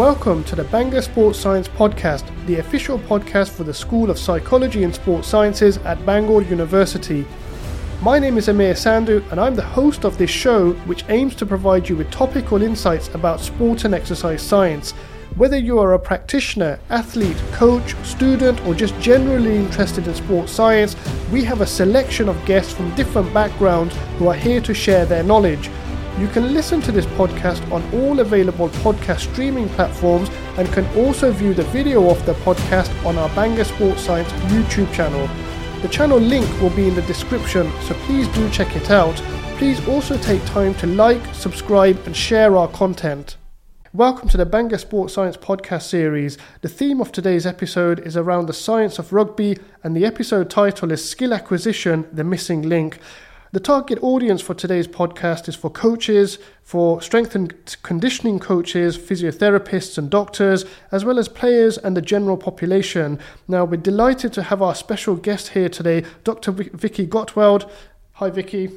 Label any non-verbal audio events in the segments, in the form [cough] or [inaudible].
Welcome to the Bangor Sports Science Podcast, the official podcast for the School of Psychology and Sports Sciences at Bangor University. My name is Amir Sandhu, and I'm the host of this show, which aims to provide you with topical insights about sport and exercise science. Whether you are a practitioner, athlete, coach, student, or just generally interested in sports science, we have a selection of guests from different backgrounds who are here to share their knowledge. You can listen to this podcast on all available podcast streaming platforms and can also view the video of the podcast on our Bangor Sports Science YouTube channel. The channel link will be in the description, so please do check it out. Please also take time to like, subscribe, and share our content. Welcome to the Bangor Sports Science podcast series. The theme of today's episode is around the science of rugby, and the episode title is Skill Acquisition The Missing Link. The target audience for today's podcast is for coaches, for strength and conditioning coaches, physiotherapists, and doctors, as well as players and the general population. Now, we're delighted to have our special guest here today, Dr. Vicky Gottwald. Hi, Vicky.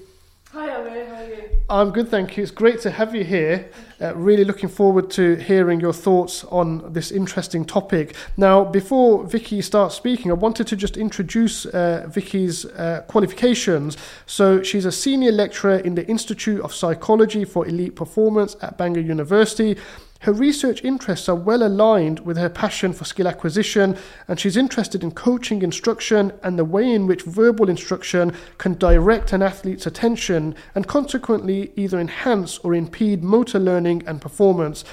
Hi, Amir. How are you? I'm good, thank you. It's great to have you here. Uh, really looking forward to hearing your thoughts on this interesting topic. Now, before Vicky starts speaking, I wanted to just introduce uh, Vicky's uh, qualifications. So, she's a senior lecturer in the Institute of Psychology for Elite Performance at Bangor University. Her research interests are well aligned with her passion for skill acquisition, and she's interested in coaching instruction and the way in which verbal instruction can direct an athlete's attention and consequently either enhance or impede motor learning and performance.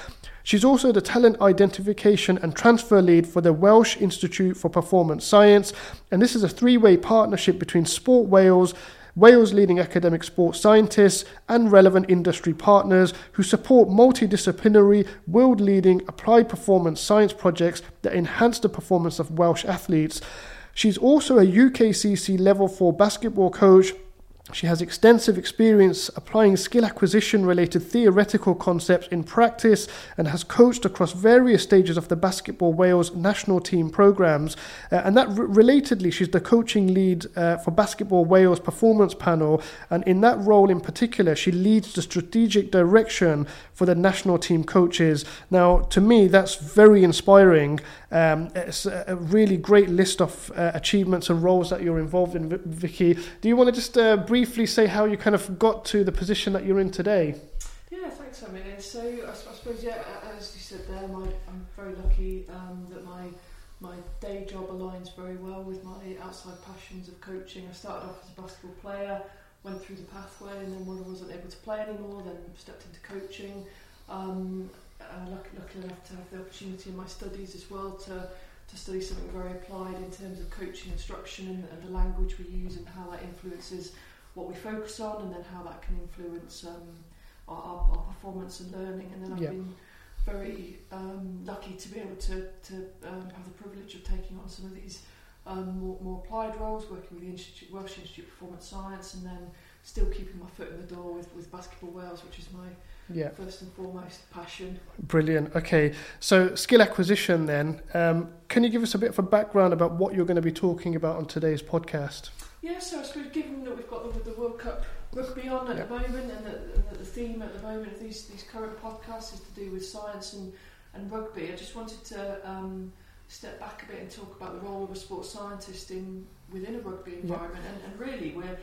She's also the talent identification and transfer lead for the Welsh Institute for Performance Science, and this is a three way partnership between Sport Wales. Wales leading academic sports scientists, and relevant industry partners who support multidisciplinary, world leading applied performance science projects that enhance the performance of Welsh athletes. She's also a UKCC Level 4 basketball coach she has extensive experience applying skill acquisition related theoretical concepts in practice and has coached across various stages of the Basketball Wales national team programs. Uh, and that r- relatedly, she's the coaching lead uh, for Basketball Wales performance panel. And in that role in particular, she leads the strategic direction for the national team coaches. Now, to me, that's very inspiring. Um, it's a really great list of uh, achievements and roles that you're involved in, Vicky. Do you want to just uh, briefly say how you kind of got to the position that you're in today? Yeah, thanks, Amelia. So, I, I suppose, yeah, as you said there, my, I'm very lucky um, that my my day job aligns very well with my outside passions of coaching. I started off as a basketball player went through the pathway, and then when I wasn't able to play anymore, then stepped into coaching. Um, uh, lucky, lucky enough to have the opportunity in my studies as well to to study something very applied in terms of coaching instruction and, and the language we use and how that influences what we focus on and then how that can influence um, our, our, our, performance and learning. And then I've been very um, lucky to be able to, to um, have the privilege of taking on some of these um, more, more applied roles, working with the Institute, Welsh Institute of Performance Science, and then still keeping my foot in the door with, with Basketball Wales, which is my yeah. first and foremost passion. Brilliant. Okay, so skill acquisition then. Um, can you give us a bit of a background about what you're going to be talking about on today's podcast? Yeah, so I suppose given that we've got the, the World Cup rugby on at the moment and the, the, theme at the moment of these, these current podcasts is to do with science and, and rugby, I just wanted to um, step back a bit and talk about the role of a sports scientist in within a rugby environment. And, and really, we're,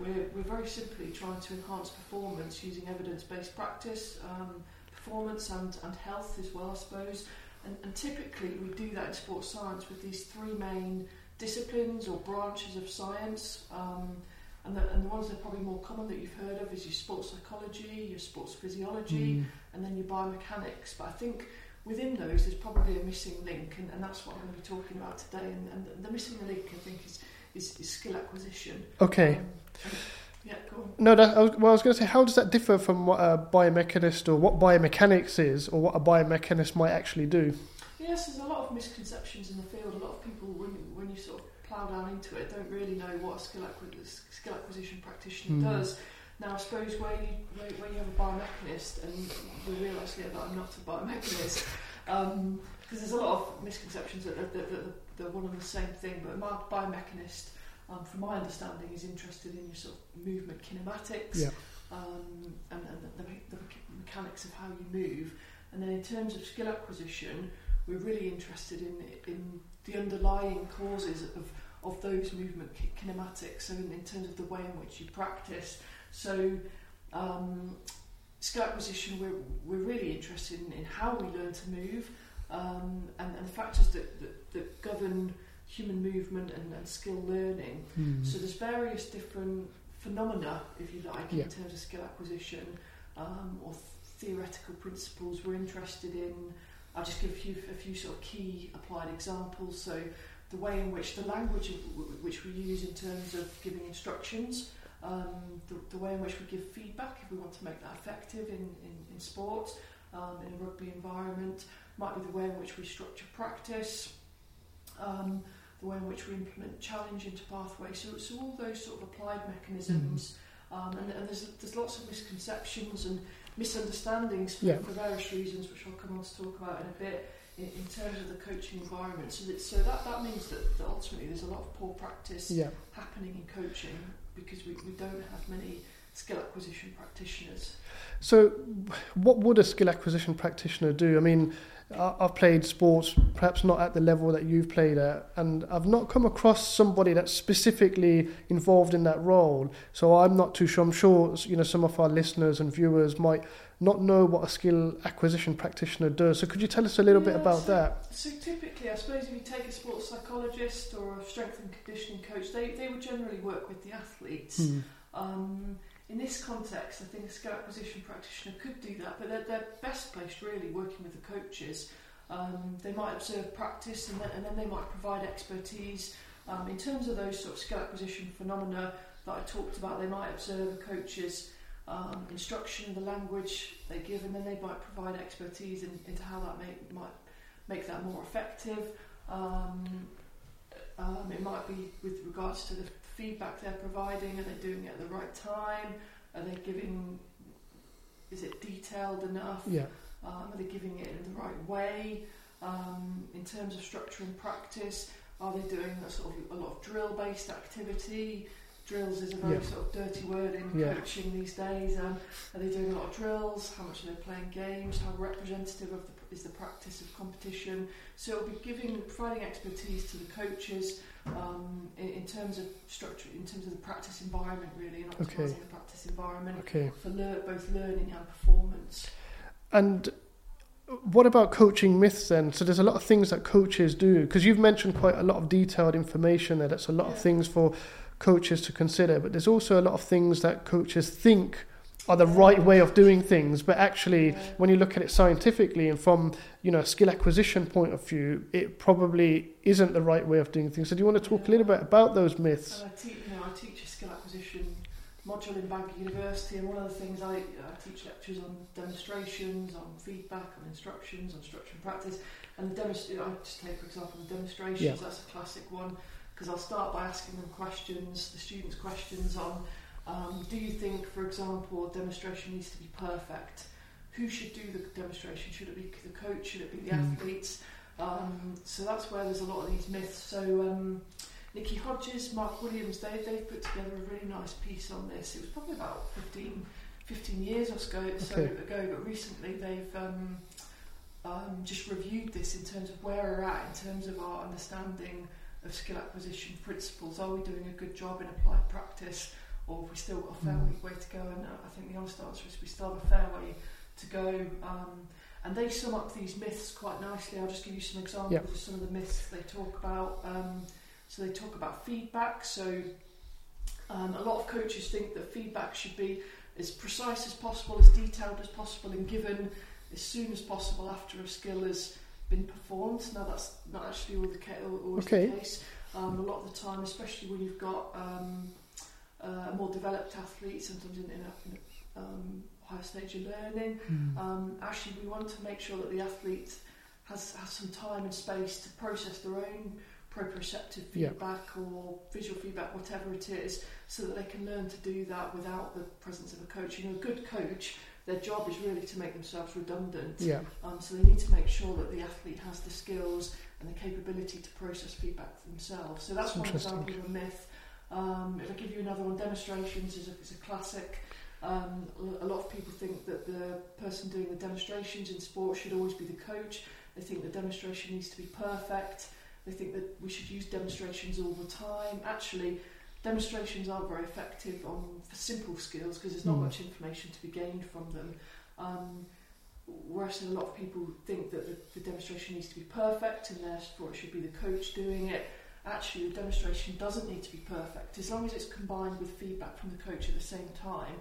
we're, we're very simply trying to enhance performance using evidence based practice, um, performance, and, and health as well, I suppose. And, and typically, we do that in sports science with these three main disciplines or branches of science. Um, and the, and the ones that are probably more common that you've heard of is your sports psychology, your sports physiology, mm. and then your biomechanics. But I think within those, there's probably a missing link, and, and that's what I'm going to be talking about today. And, and the missing link, I think, is, is, is skill acquisition. Okay. Um, yeah, go on. No, that, I was, well, I was going to say, how does that differ from what a biomechanist or what biomechanics is, or what a biomechanist might actually do? Yes, there's a lot of misconceptions in the field. A lot of people, when, when you sort of plough down into it, don't really know what a skill, skill acquisition practitioner mm. does. Now, I suppose where you, where, where you have a biomechanist, and you realise here that I'm not a biomechanist, because there's a lot of misconceptions that, that, that, that they're one and the same thing, but my biomechanist, um, from my understanding, is interested in your sort of movement kinematics yeah. um, and, and the, the, the, mechanics of how you move. And then in terms of skill acquisition, we're really interested in in the underlying causes of of those movement kinematics. So in, in terms of the way in which you practice. So um, skill acquisition, we're, we're really interested in, in how we learn to move um, and, and the factors that, that, that govern human movement and, and skill learning. Mm. So there's various different phenomena, if you like, Yeah. in terms of skill acquisition um, or theoretical principles we're interested in. I'll just give you a few sort of key applied examples. So the way in which the language of, which we use in terms of giving instructions, um, the, the way in which we give feedback if we want to make that effective in, in, in sports, um, in a rugby environment, might be the way in which we structure practice, um, the way in which we implement challenge into pathways. So, so all those sort of applied mechanisms, um, and, and there's, there's lots of misconceptions and misunderstandings for, Yeah. for various reasons, which I'll come on to talk about in a bit. In, in terms of the coaching environment, so that so that, that means that, that ultimately there's a lot of poor practice Yeah. happening in coaching because we, we don't have many skill acquisition practitioners. So, what would a skill acquisition practitioner do? I mean, I've played sports, perhaps not at the level that you've played at, and I've not come across somebody that's specifically involved in that role. So I'm not too sure. I'm sure you know some of our listeners and viewers might not know what a skill acquisition practitioner does. So could you tell us a little bit about so- that? So typically, I suppose if you take a sports psychologist or a strength and conditioning coach, they, they would generally work with the athletes. Hmm. Um, in this context, I think a skill acquisition practitioner could do that, but they're, they're best placed really working with the coaches. Um, they might observe practice and then, and then they might provide expertise. Um, in terms of those sort of skill acquisition phenomena that I talked about, they might observe a coach's um, instruction, the language they give, and then they might provide expertise in, into how that might make that more effective. Um, um, it might be with regards to the feedback they're providing. Are they doing it at the right time? Are they giving? Is it detailed enough? Yeah. Um, are they giving it in the right way? Um, in terms of structure and practice, are they doing a sort of a lot of drill-based activity? Drills is a very Yeah. sort of dirty word in Yeah. coaching these days. Um, are they doing a lot of drills? How much are they playing games? How representative of the, is the practice of competition? So it'll be giving, providing expertise to the coaches um, in, in terms of structure, in terms of the practice environment, really, and optimising Okay. the practice environment Okay. for lear- both learning and performance. And what about coaching myths then? So there's a lot of things that coaches do because you've mentioned quite a lot of detailed information there. That's a lot of things for coaches to consider, but there's also a lot of things that coaches think are the right way of doing things, but actually when you look at it scientifically and from you know a skill acquisition point of view, it probably isn't the right way of doing things. So do you want to talk a little bit about those myths? I teach, you know, I teach a skill acquisition module in Bangor University, and one of the things I, I teach lectures on demonstrations, on feedback, on instructions, on structure and practice. And the demonst- I just take for example the demonstrations. Yeah. That's a classic one because I'll start by asking them questions, the students questions on. Um, do you think, for example, a demonstration needs to be perfect? Who should do the demonstration? Should it be the coach? Should it be the Mm. athletes? Um, so that's where there's a lot of these myths. So um, Nikki Hodges, Mark Williams, they, they've put together a really nice piece on this. It was probably about 15, 15 years or so, so Okay. ago, but recently they've um, um, just reviewed this in terms of where we're at, in terms of our understanding of skill acquisition principles. Are we doing a good job in applied practice, or we still got a fair Mm. way to go? And uh, I think the honest answer is we still have a fair way to go. Um, and they sum up these myths quite nicely. I'll just give you some examples Yeah. of some of the myths they talk about. Um, so they talk about feedback. So um, a lot of coaches think that feedback should be as precise as possible, as detailed as possible, and given as soon as possible after a skill has been performed. Now that's not actually all the ca- always Okay. the case. Um, a lot of the time, especially when you've got um, uh, more developed athletes, sometimes in, in a, in a um, higher stage of learning, um, actually we want to make sure that the athlete has, has some time and space to process their own proprioceptive feedback or visual feedback, whatever it is, so that they can learn to do that without the presence of a coach. You know, a good coach, their job is really to make themselves redundant. Yeah. Um, so they need to make sure that the athlete has the skills and the capability to process feedback themselves. So that's one example of a myth. Um, if I give you another one, demonstrations is a, is a classic. Um, a lot of people think that the person doing the demonstrations in sport should always be the coach. They think the demonstration needs to be perfect. They think that we should use demonstrations all the time. Actually, demonstrations aren't very effective on for simple skills because there's not Mm. much information to be gained from them. Um, whereas a lot of people think that the, the demonstration needs to be perfect and therefore it should be the coach doing it. Actually, the demonstration doesn't need to be perfect as long as it's combined with feedback from the coach at the same time.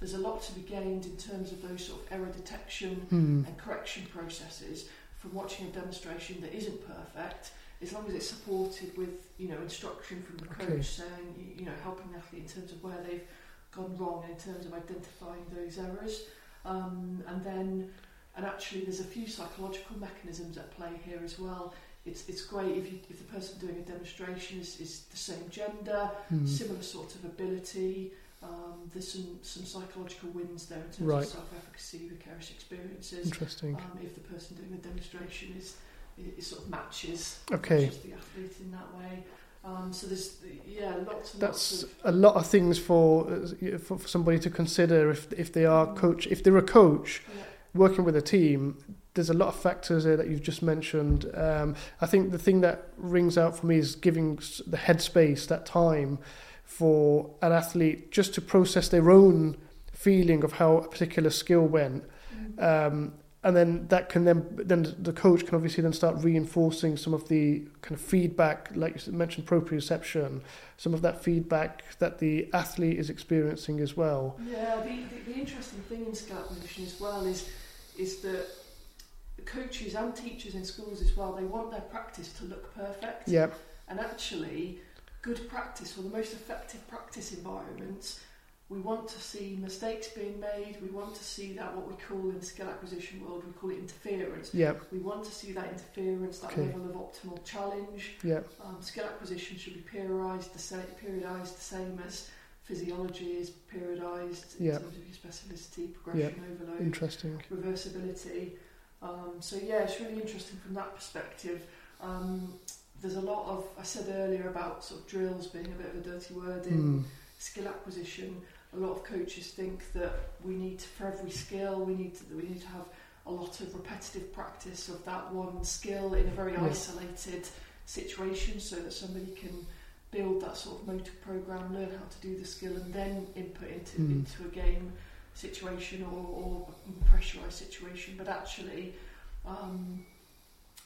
There's a lot to be gained in terms of those sort of error detection Hmm. and correction processes from watching a demonstration that isn't perfect, as long as it's supported with you know instruction from the coach saying you- you know helping the athlete in terms of where they've gone wrong in terms of identifying those errors, um, and then and actually there's a few psychological mechanisms at play here as well. It's it's great if you, if the person doing a demonstration is, is the same gender, Hmm. similar sort of ability. Um, there's some, some psychological wins there in terms Right. of self-efficacy, vicarious experiences. Interesting. Um, if the person doing the demonstration is, is sort of matches, Okay. matches the athlete in that way. Um, so there's yeah lots and That's lots of a lot of things for, uh, for for somebody to consider if if they are coach if they're a coach yeah, working with a team. There's a lot of factors there that you've just mentioned. Um, I think the thing that rings out for me is giving the headspace, that time for an athlete just to process their own feeling of how a particular skill went. mm, Um, and then that can then then the coach can obviously then start reinforcing some of the kind of feedback, like you mentioned, proprioception, some of that feedback that the athlete is experiencing as well. yeah. The, the, the interesting thing in skill acquisition as well is is that coaches and teachers in schools as well they want their practice to look perfect. Yeah, And actually, good practice, or the most effective practice environments, we want to see mistakes being made. We want to see that what we call in skill acquisition world, we call it interference. yeah, We want to see that interference, that Okay. level of optimal challenge. yeah, Um, skill acquisition should be periodised the same, periodised the same as physiology is periodised in Yeah. terms of your specificity, progression, overload interesting. reversibility. Um, so yeah, it's really interesting from that perspective. Um, there's a lot of I said earlier about sort of drills being a bit of a dirty word in Hmm. skill acquisition. A lot of coaches think that we need to, for every skill we need to we need to have a lot of repetitive practice of that one skill in a very Yeah. isolated situation, so that somebody can build that sort of motor program, learn how to do the skill, and then input into Mm. into a game situation or, or a pressurized situation. But actually, um,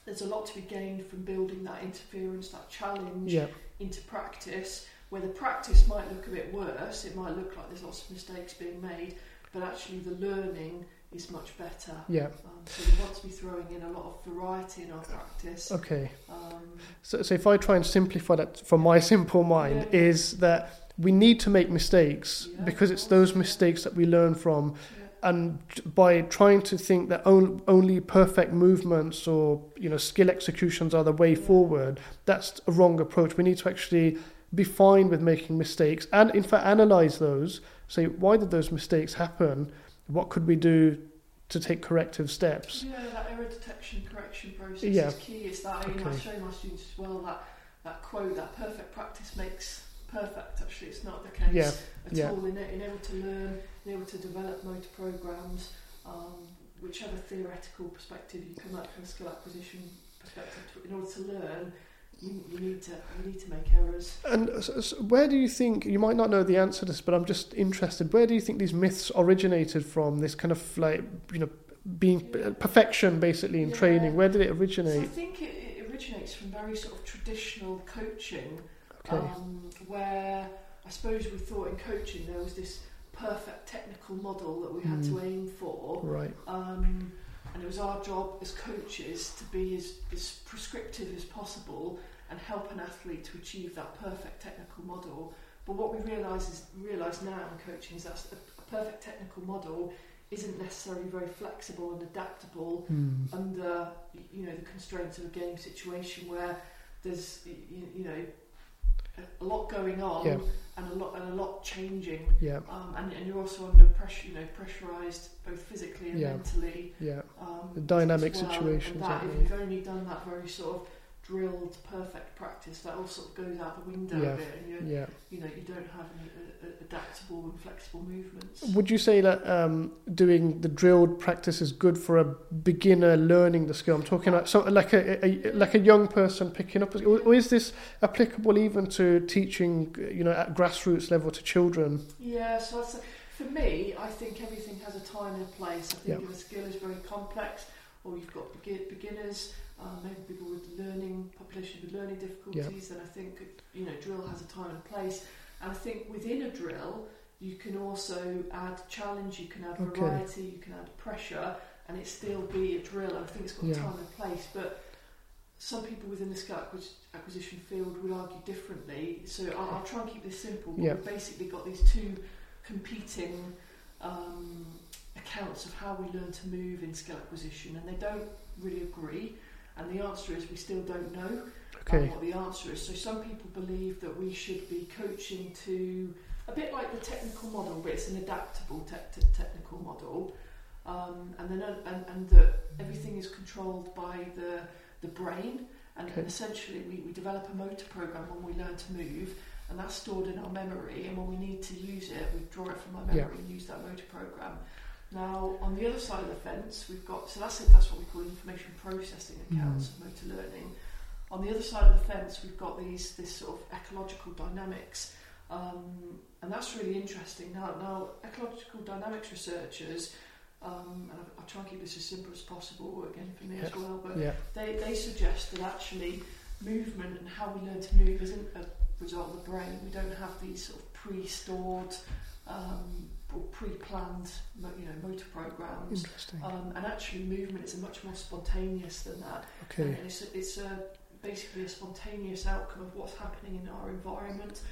there's a lot to be gained from building that interference, that challenge Yeah, into practice. Where the practice might look a bit worse, it might look like there's lots of mistakes being made, but actually the learning is much better. yeah. Um, so we want to be throwing in a lot of variety in our practice. Okay. Um, So, so if I try and simplify that from my [laughs] simple mind, Yeah. is that we need to make mistakes because it's those mistakes that we learn from. and by trying to think that only perfect movements or you know skill executions are the way forward that's a wrong approach we need to actually be fine with making mistakes and in fact analyze those say why did those mistakes happen what could we do to take corrective steps Yeah, that error detection correction process Yeah. is key. It's that you know, I show my students as well that that quote that perfect practice makes perfect. Actually, it's not the case Yeah, at yeah. all. In, in able to learn, in able to develop motor programs, um, whichever theoretical perspective you come at from a skill acquisition perspective, to, in order to learn. You, you need to you need to make errors. and s- s- where do you think you might not know the answer to this but i'm just interested where do you think these myths originated from this kind of like you know being Yeah. perfection basically in Yeah. training where did it So I think it, it originates from very sort of traditional coaching okay um, where I suppose we thought in coaching there was this perfect technical model that we had Mm. to aim for, right um, and it was our job as coaches to be as, as prescriptive as possible and help an athlete to achieve that perfect technical model. But what we realise is realise now in coaching is that a, a perfect technical model isn't necessarily very flexible and adaptable Hmm. under you know the constraints of a game situation where there's you, you know a- lot going on Yeah. and a lot and a lot changing yeah um, and, and you're also under pressure you know pressurized both physically and Yeah. mentally yeah um, The dynamic well. situations, That, if you've only done that very sort of drilled perfect practice that all sort of goes out the window Yeah. a bit, and you Yeah. you know you don't have any uh, uh, adaptable and flexible movements. Would you say that um, doing the drilled practice is good for a beginner learning the skill? I'm talking like so, like a, a like a young person picking up, or, is this applicable even to teaching, you know, at grassroots level to children? Yeah, so I'd for me, I think everything has a time and a place. I think Yeah. if a skill is very complex, or you've got begi- beginners, um, maybe people with learning population with learning difficulties, and I think you know drill has a time and place. And I think within a drill, you can also add challenge, you can add Okay. variety, you can add pressure, and it still be a drill. And I think it's got Yeah. a time and place, but. Some people within the skill acquisition field would argue differently, so I'll, I'll try and keep this simple. But Yeah. We've basically got these two competing um, accounts of how we learn to move in skill acquisition, and they don't really agree. And the answer is we still don't know Okay. what the answer is. So some people believe that we should be coaching to a bit like the technical model, but it's an adaptable te- technical model, um, and then and, and that everything is controlled by the the brain. And, Okay. essentially, we, we develop a motor program when we learn to move, and that's stored in our memory. And when we need to use it, we draw it from our memory Yeah. and use that motor program. Now, on the other side of the fence, we've got so that's it, that's what we call information processing accounts of motor learning. On the other side of the fence, we've got these this sort of ecological dynamics, um, and that's really interesting. Now, now ecological dynamics researchers, um, and I'll, try and keep this as simple as possible again for me as well, but Yeah. they, they suggest that actually movement and how we learn to move isn't a result of the brain. We don't have these sort of pre-stored um, pre-planned you know, motor programs. Interesting. Um, and actually movement is much more spontaneous than that. Okay. And it's, a, it's a, basically a spontaneous outcome of what's happening in our environment,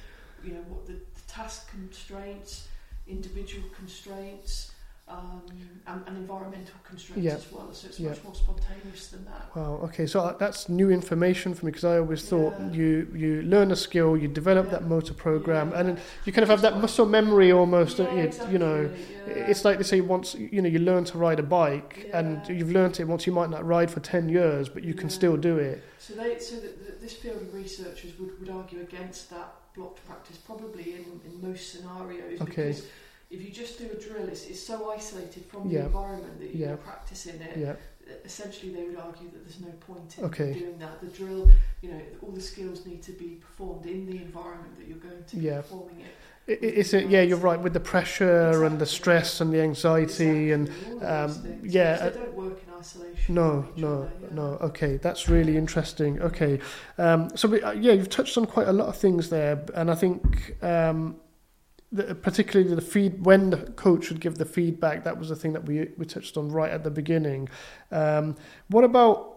you know, what the, the task constraints, individual constraints, um, and, and environmental constraints as well. So it's much more spontaneous than that. Wow. Okay. So uh, that's new information for me because I always thought Yeah. you you learn a skill, you develop Yeah. that motor program, Yeah. and then you kind of have that muscle memory almost. don't Yeah, you? know, it's like they say once you know you learn to ride a bike, and you've learnt it once. You might not ride for ten years, but you can still do it. So they, so that that this field of researchers would, would argue against that blocked practice probably in, in most scenarios Okay. because if you just do a drill, it's, it's so isolated from Yeah. the environment that you're Yeah. practicing it. Yeah. Essentially, they would argue that there's no point in Okay. doing that. The drill, you know, all the skills need to be performed in the environment that you're going to Yeah. be performing it. It, it's a, yeah, you're right with the pressure and the stress and the anxiety and Exactly, those um, yeah, Because uh, they don't work in isolation. No, no, other, yeah. no. Okay, that's really interesting. Okay, um, so we, uh, yeah, you've touched on quite a lot of things there, and I think um, the, particularly the feed when the coach would give the feedback. That was the thing that we we touched on right at the beginning. Um, what about?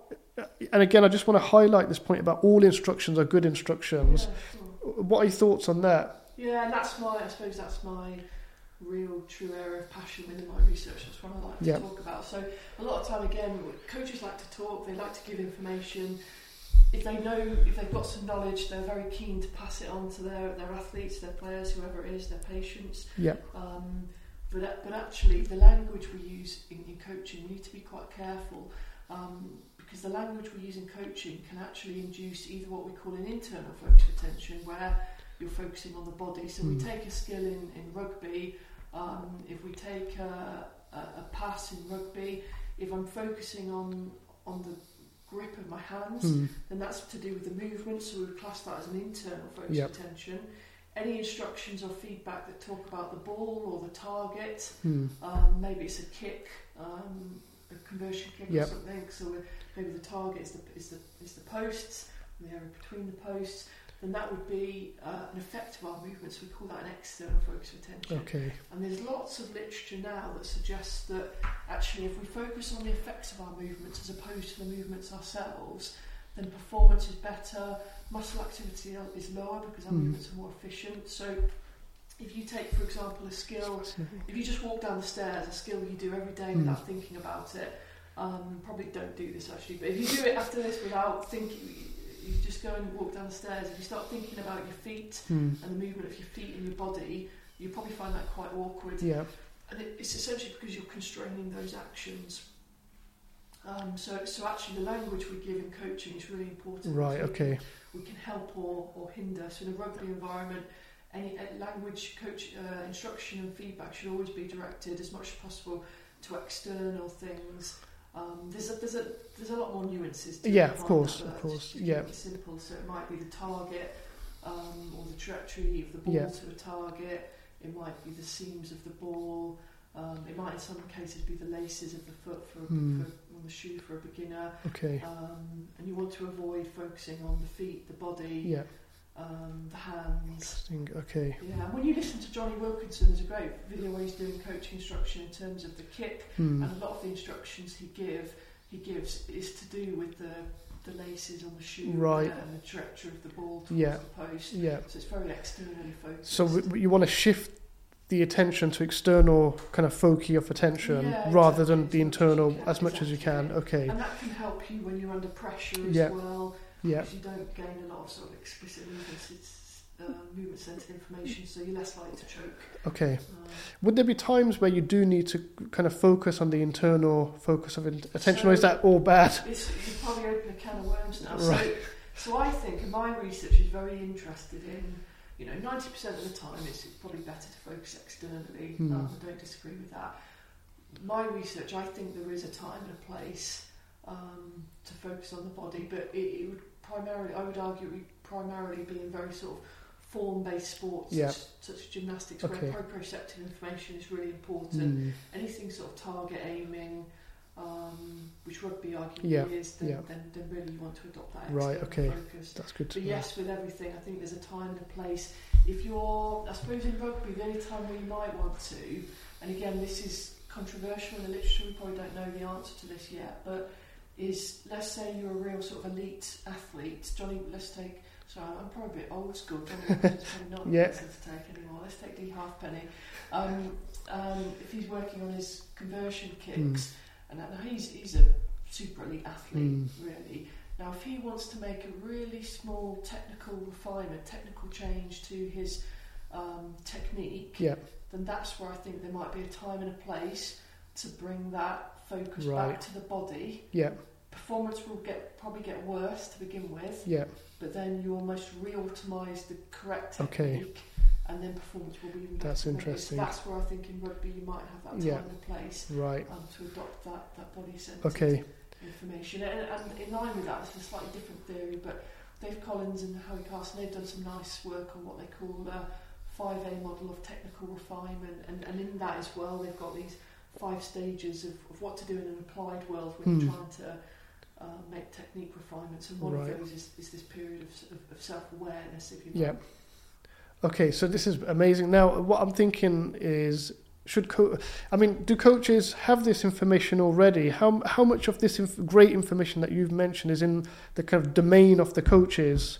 And again, I just want to highlight this point about all instructions are good instructions. Yeah. What are your thoughts on that? Yeah, and that's my, I suppose that's my real true area of passion within my research. That's what I like to Yeah. talk about. So a lot of time, again, coaches like to talk. They like to give information. If they know, if they've got some knowledge, they're very keen to pass it on to their, their athletes, their players, whoever it is, their patients. Yeah, Um, but but actually, the language we use in, in coaching, we need to be quite careful um, because the language we use in coaching can actually induce either what we call an internal focus attention, where you're focusing on the body. So we Mm. take a skill in, in rugby. Um, if we take a, a, a pass in rugby, if I'm focusing on on the grip of my hands, Hmm. then that's to do with the movement, so we would class that as an internal focus Yep. attention. Any instructions or feedback that talk about the ball or the target, Hmm. um, maybe it's a kick, um, a conversion kick Yep. or something, so maybe the target is the, is the, is the posts, the area between the posts, then that would be uh, an effect of our movements. We call that an external focus of attention. Okay. And there's lots of literature now that suggests that actually, if we focus on the effects of our movements as opposed to the movements ourselves, then performance is better, muscle activity is lower because our Mm. movements are more efficient. So, if you take, for example, a skill, if you just walk down the stairs, a skill you do every day Mm. without thinking about it, um, probably don't do this actually, but if you do it after this without thinking, you just go and walk down the stairs. If you start thinking about your feet Hmm. and the movement of your feet and your body, you probably find that quite awkward. Yeah. And it, it's essentially because you're constraining those actions. Um, so, so actually, the language we give in coaching is really important. Right. Okay. We can help or, or hinder. So in a rugby environment, any uh, language, coach, uh, instruction, and feedback should always be directed as much as possible to external things. Um, there's a there's a there's a lot more nuances. To Yeah, of course, of course, just to keep yeah. simple. So it might be the target um, or the trajectory of the ball Yeah. to a target. It might be the seams of the ball. Um, it might, in some cases, be the laces of the foot for, Hmm. for on the shoe for a beginner. Okay. Um, and you want to avoid focusing on the feet, the body, Yeah. Um, the hands. Okay. Yeah, and when you listen to Jonny Wilkinson, there's a great video where he's doing coaching instruction in terms of the kick, Hmm. and a lot of the instructions he give he gives is to do with the the laces on the shoe Right. and the trajectory of the ball towards Yeah. the post. Yeah. So it's very externally focused. So w- you want to shift the attention to external kind of focus of attention Yeah, rather exactly, than as the much as internal you can, as much as you can. Okay. and that can help you when you're under pressure as Yeah. well. Yeah. because you don't gain a lot of sort of explicit movements, it's uh, movement centered information, so you're less likely to choke. Okay. Um, Would there be times where you do need to kind of focus on the internal focus of in- attention, or is that all bad? [laughs] it's, you probably open a can of worms now. Right. So, so I think, and my research is very interested in, you know, 90% of the time it's probably better to focus externally. Hmm. Um, I don't disagree with that. My research, I think there is a time and a place um, to focus on the body, but it, it would primarily, I would argue, it would primarily be in very sort of form-based sports, such, such as gymnastics, Okay. where proprioceptive information is really important Hmm. anything sort of target aiming, um, which rugby arguably Yeah, is, then, then, then really you want to adopt that Right, okay. focus. That's good But know. yes, with everything, I think there's a time and a place. If you're, I suppose in rugby, the only time where you might want to, and again, this is controversial in the literature, we probably don't know the answer to this yet, but is, let's say you're a real sort of elite athlete, Jonny, let's take, So I'm probably a bit old school, Jonny [laughs] Wilkinson's probably not Yeah. to take anymore, let's take Leigh Halfpenny. Um, um, if he's working on his conversion kicks, and now he's, he's a super elite athlete, Mm. really. Now, if he wants to make a really small technical refinement, technical change to his um, technique, Yeah. then that's where I think there might be a time and a place to bring that focus Right. back to the body. Yeah. Performance will get probably get worse to begin with, Yeah. but then you almost re-automise the correct Okay. technique, and then performance will be even That's better. Interesting. That's where I think in rugby you might have that time Yeah. and place Right. um, to adopt that, that body centred Okay. information. And, and in line with that, it's a slightly different theory, but Dave Collins and Howie Carson, they've done some nice work on what they call the 5A model of technical refinement. And, and in that as well, they've got these five stages of, of what to do in an applied world when Hmm. you're trying to uh, make technique refinements. And one Right. of those is, is this period of, of, of self-awareness, if you Yeah. Okay, so this is amazing. Now, what I'm thinking is, should co- I mean, do coaches have this information already? How how much of this inf- great information that you've mentioned is in the kind of domain of the coaches?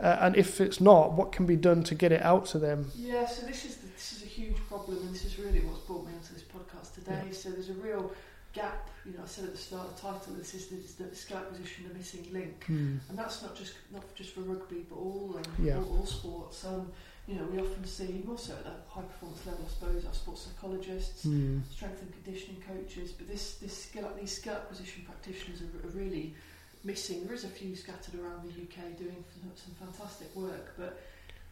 Uh, and if it's not, what can be done to get it out to them? Yeah, so this is the, this is a huge problem, and this is really what's brought me onto this podcast today. Yeah. So there's a real gap. You know, I said at the start, the title of this is the, the skill acquisition, the missing link, and that's not just not just for rugby, but all um, Yeah. all, all sports. Um, you know, we often see more so at the high performance level, I suppose, our sports psychologists, Hmm. strength and conditioning coaches, but this this skill these skill acquisition practitioners are, are really missing. There is a few scattered around the UK doing some, some fantastic work, but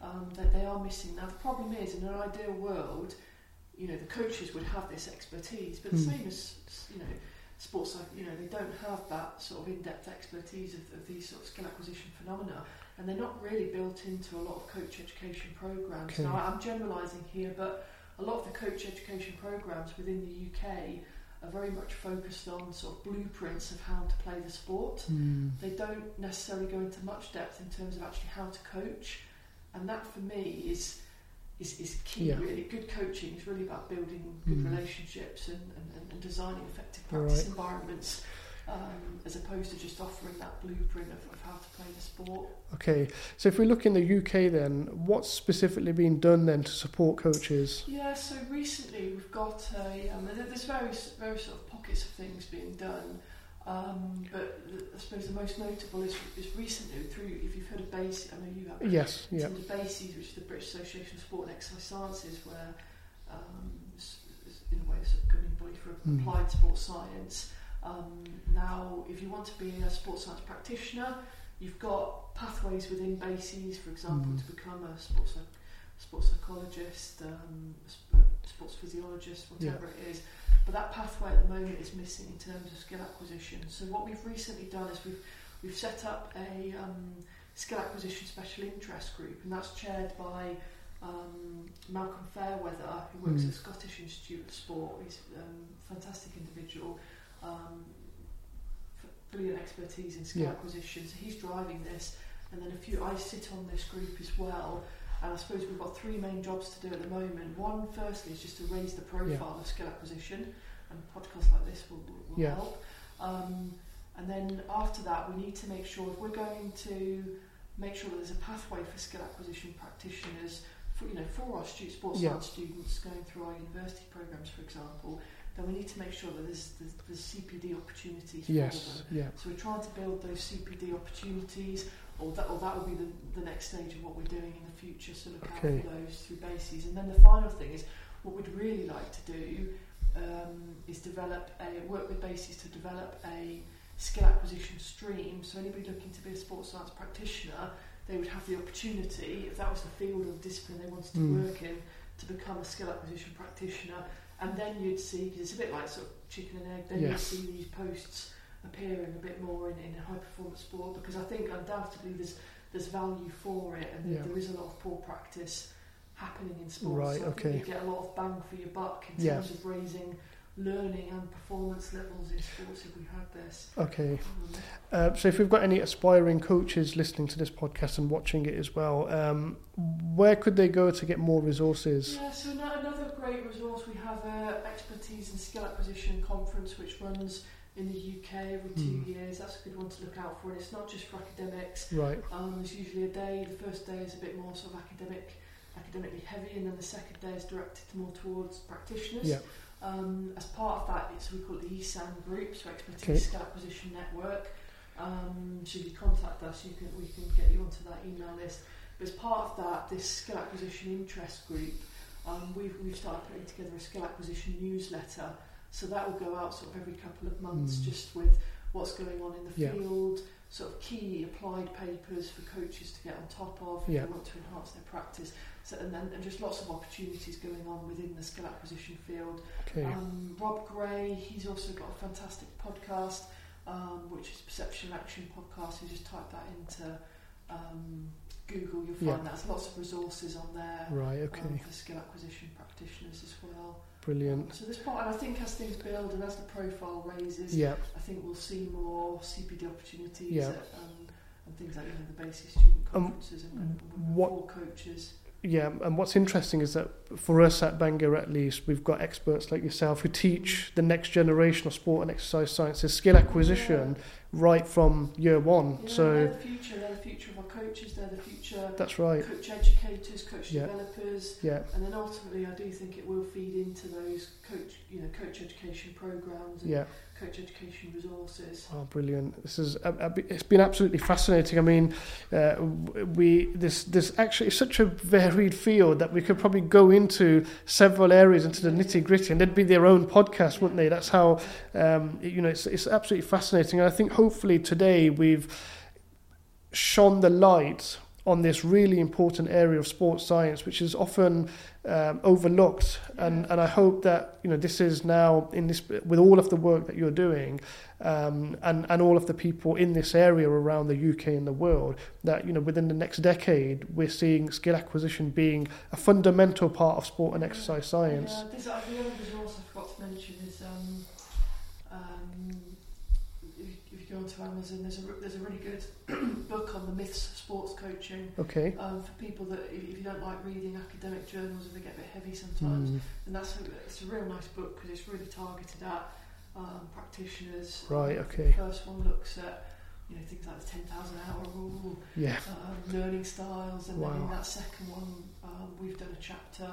um, they, they are missing. Now the problem is, in an ideal world, you know, the coaches would have this expertise, but the Hmm. same as you know, sports, psych- you know, they don't have that sort of in-depth expertise of, of these sort of skill acquisition phenomena, and they're not really built into a lot of coach education programs. Okay. Now I'm generalising here, but a lot of the coach education programs within the UK are very much focused on sort of blueprints of how to play the sport. Hmm. They don't necessarily go into much depth in terms of actually how to coach, and that for me is is, is key. Yeah. Really, good coaching is really about building good Mm. relationships and, and, and designing effective practice Right. environments, um, as opposed to just offering that blueprint of, of how to play the sport. Okay, so if we look in the UK, then what's specifically being done then to support coaches? Yeah, so recently we've got a, um, there's various, various sort of pockets of things being done, um, but I suppose the most notable is, is recently through, if you've heard of BASES, I know you have, Yes, yeah, under BASES, which is the British Association of Sport and Exercise Sciences, where um, in a way it's a governing body for Mm. applied sports science. Um, now, if you want to be a sports science practitioner, you've got pathways within BASES, for example, Mm. to become a sports sports psychologist, um, a sports physiologist, whatever it is. But that pathway at the moment is missing in terms of skill acquisition. So what we've recently done is we've we've set up a um, skill acquisition special interest group, and that's chaired by um, Malcolm Fairweather, who works Mm. at Scottish Institute of Sport. He's um, a fantastic individual, um, brilliant expertise in skill Yeah. acquisition. So he's driving this, and then a few. I sit on this group as well. And I suppose we've got three main jobs to do at the moment. One, firstly, is just to raise the profile of skill acquisition, and podcasts like this will, will, Yeah. help. Um, and then after that, we need to make sure if we're going to make sure that there's a pathway for skill acquisition practitioners, for, you know, for our stu- sports Yeah. science students going through our university programs, for example, then we need to make sure that there's, there's, there's CPD opportunities for Yes. them. Yeah. So we're trying to build those CPD opportunities, or that, or that will be the, the next stage of what we're doing in the future. So look Okay. out for those through BASES. And then the final thing is what we'd really like to do um, is develop a work with BASES to develop a skill acquisition stream. So anybody looking to be a sports science practitioner, they would have the opportunity, if that was the field or discipline they wanted to Mm. work in, to become a skill acquisition practitioner. And then you'd see, because it's a bit like sort of chicken and egg, then you'd see these posts appearing a bit more in, in high performance sport because I think undoubtedly there's there's value for it and Yeah. there is a lot of poor practice happening in sports. Right, so I think okay. you get a lot of bang for your buck in Yeah. terms of raising learning and performance levels in sports if we had this. Okay. Um, Uh, so if we've got any aspiring coaches listening to this podcast and watching it as well, um, where could they go to get more resources? Yeah, so ano- another great resource we have a expertise and skill acquisition conference which runs in the UK every two Hmm. years. That's a good one to look out for. And it's not just for academics. Right. Um, there's usually a day. The first day is a bit more sort of academic, academically heavy, and then the second day is directed more towards practitioners. Yeah. Um, as part of that, it's we call it the ESAN group, so Expertise Okay. Skill Acquisition Network. Um, should you contact us, you can we can get you onto that email list. But as part of that, this skill acquisition interest group, um, we've we've started putting together a skill acquisition newsletter. So that will go out sort of every couple of months, Mm. just with what's going on in the Yeah. field, sort of key applied papers for coaches to get on top of if Yeah. they want to enhance their practice. So, and then and just lots of opportunities going on within the skill acquisition field. Okay. Um, Rob Gray, he's also got a fantastic podcast, um, which is Perception Action Podcast. You just type that into um, Google, you'll find Yeah. that. There's lots of resources on there right. um, Okay. for skill acquisition practitioners as well. Brilliant. So this part, and I think as things build and as the profile raises, Yeah. I think we'll see more CPD opportunities Yeah. at, um, and things like you know, the BASES student Um, conferences and, and, and what- coaches. Yeah, and what's interesting is that for us at Bangor, at least, we've got experts like yourself who teach the next generation of sport and exercise sciences skill acquisition right from year one. Yeah, so they're the future. They're the future of our coaches. They're the future that's right. coach educators, coach Yeah. developers, Yeah, and then ultimately, I do think it will feed into those coach, you know, coach education programs yeah. Coach education resources. Oh, brilliant! This is a, a, it's been absolutely fascinating. I mean, uh, we this this actually is such a varied field that we could probably go into several areas into the nitty gritty, and they'd be their own podcast, wouldn't they? That's how um, you know it's it's absolutely fascinating. And I think hopefully today we've shone the light on this really important area of sports science, which is often um, overlooked. And, and I hope that you know this is now in this with all of the work that you're doing, um, and and all of the people in this area around the UK and the world, that you know within the next decade we're seeing skill acquisition being a fundamental part of sport and exercise science. Yeah, this, uh, the other resource I forgot to mention is um, if, Amazon, there's a there's a really good [clears throat] book on the myths of sports coaching Okay. um, for people that if, you don't like reading academic journals and they get a bit heavy sometimes, Mm, and that's a, it's a real nice book because it's really targeted at um, practitioners. Right, Um, okay. The first one looks at you know things like the ten thousand hour rule, yeah. um, learning styles, and then in that second one, um, we've done a chapter.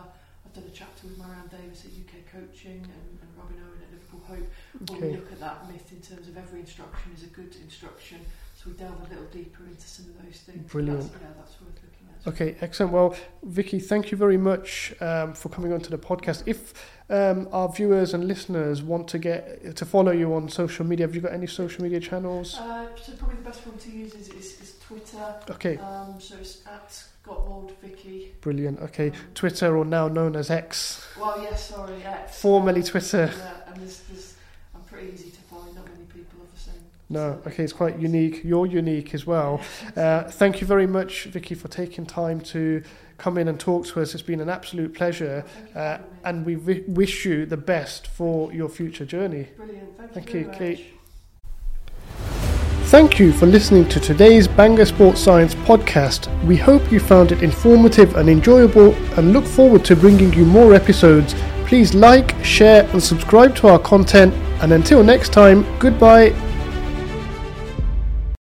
Done a chapter with Marianne Davis at UK Coaching and, and Robin Owen at Liverpool Hope. Where we look at that myth in terms of every instruction is a good instruction. So we delve a little deeper into some of those things. Brilliant. That's, yeah, that's worth. Okay, excellent. Well, Vicky, thank you very much um, for coming onto the podcast. If um, our viewers and listeners want to get to follow you on social media, have you got any social media channels? Uh, so probably the best one to use is, is, is Twitter. Okay, Um, so it's at Gottwald Vicky. brilliant. Okay, Um, Twitter, or now known as X, Well, yes, sorry, X. formerly Twitter. Yeah, and there's, there's, I'm pretty easy to find. Not many people have the same. No, okay, it's quite unique. You're unique as well. Uh, thank you very much, Vicky, for taking time to come in and talk to us. It's been an absolute pleasure, Thank you for uh, and we wi- wish you the best for your future journey. Brilliant. Thank, Thank you you, Kate. Thank you for listening to today's Bangor Sports Science podcast. We hope you found it informative and enjoyable and look forward to bringing you more episodes. Please like, share, and subscribe to our content. And until next time, goodbye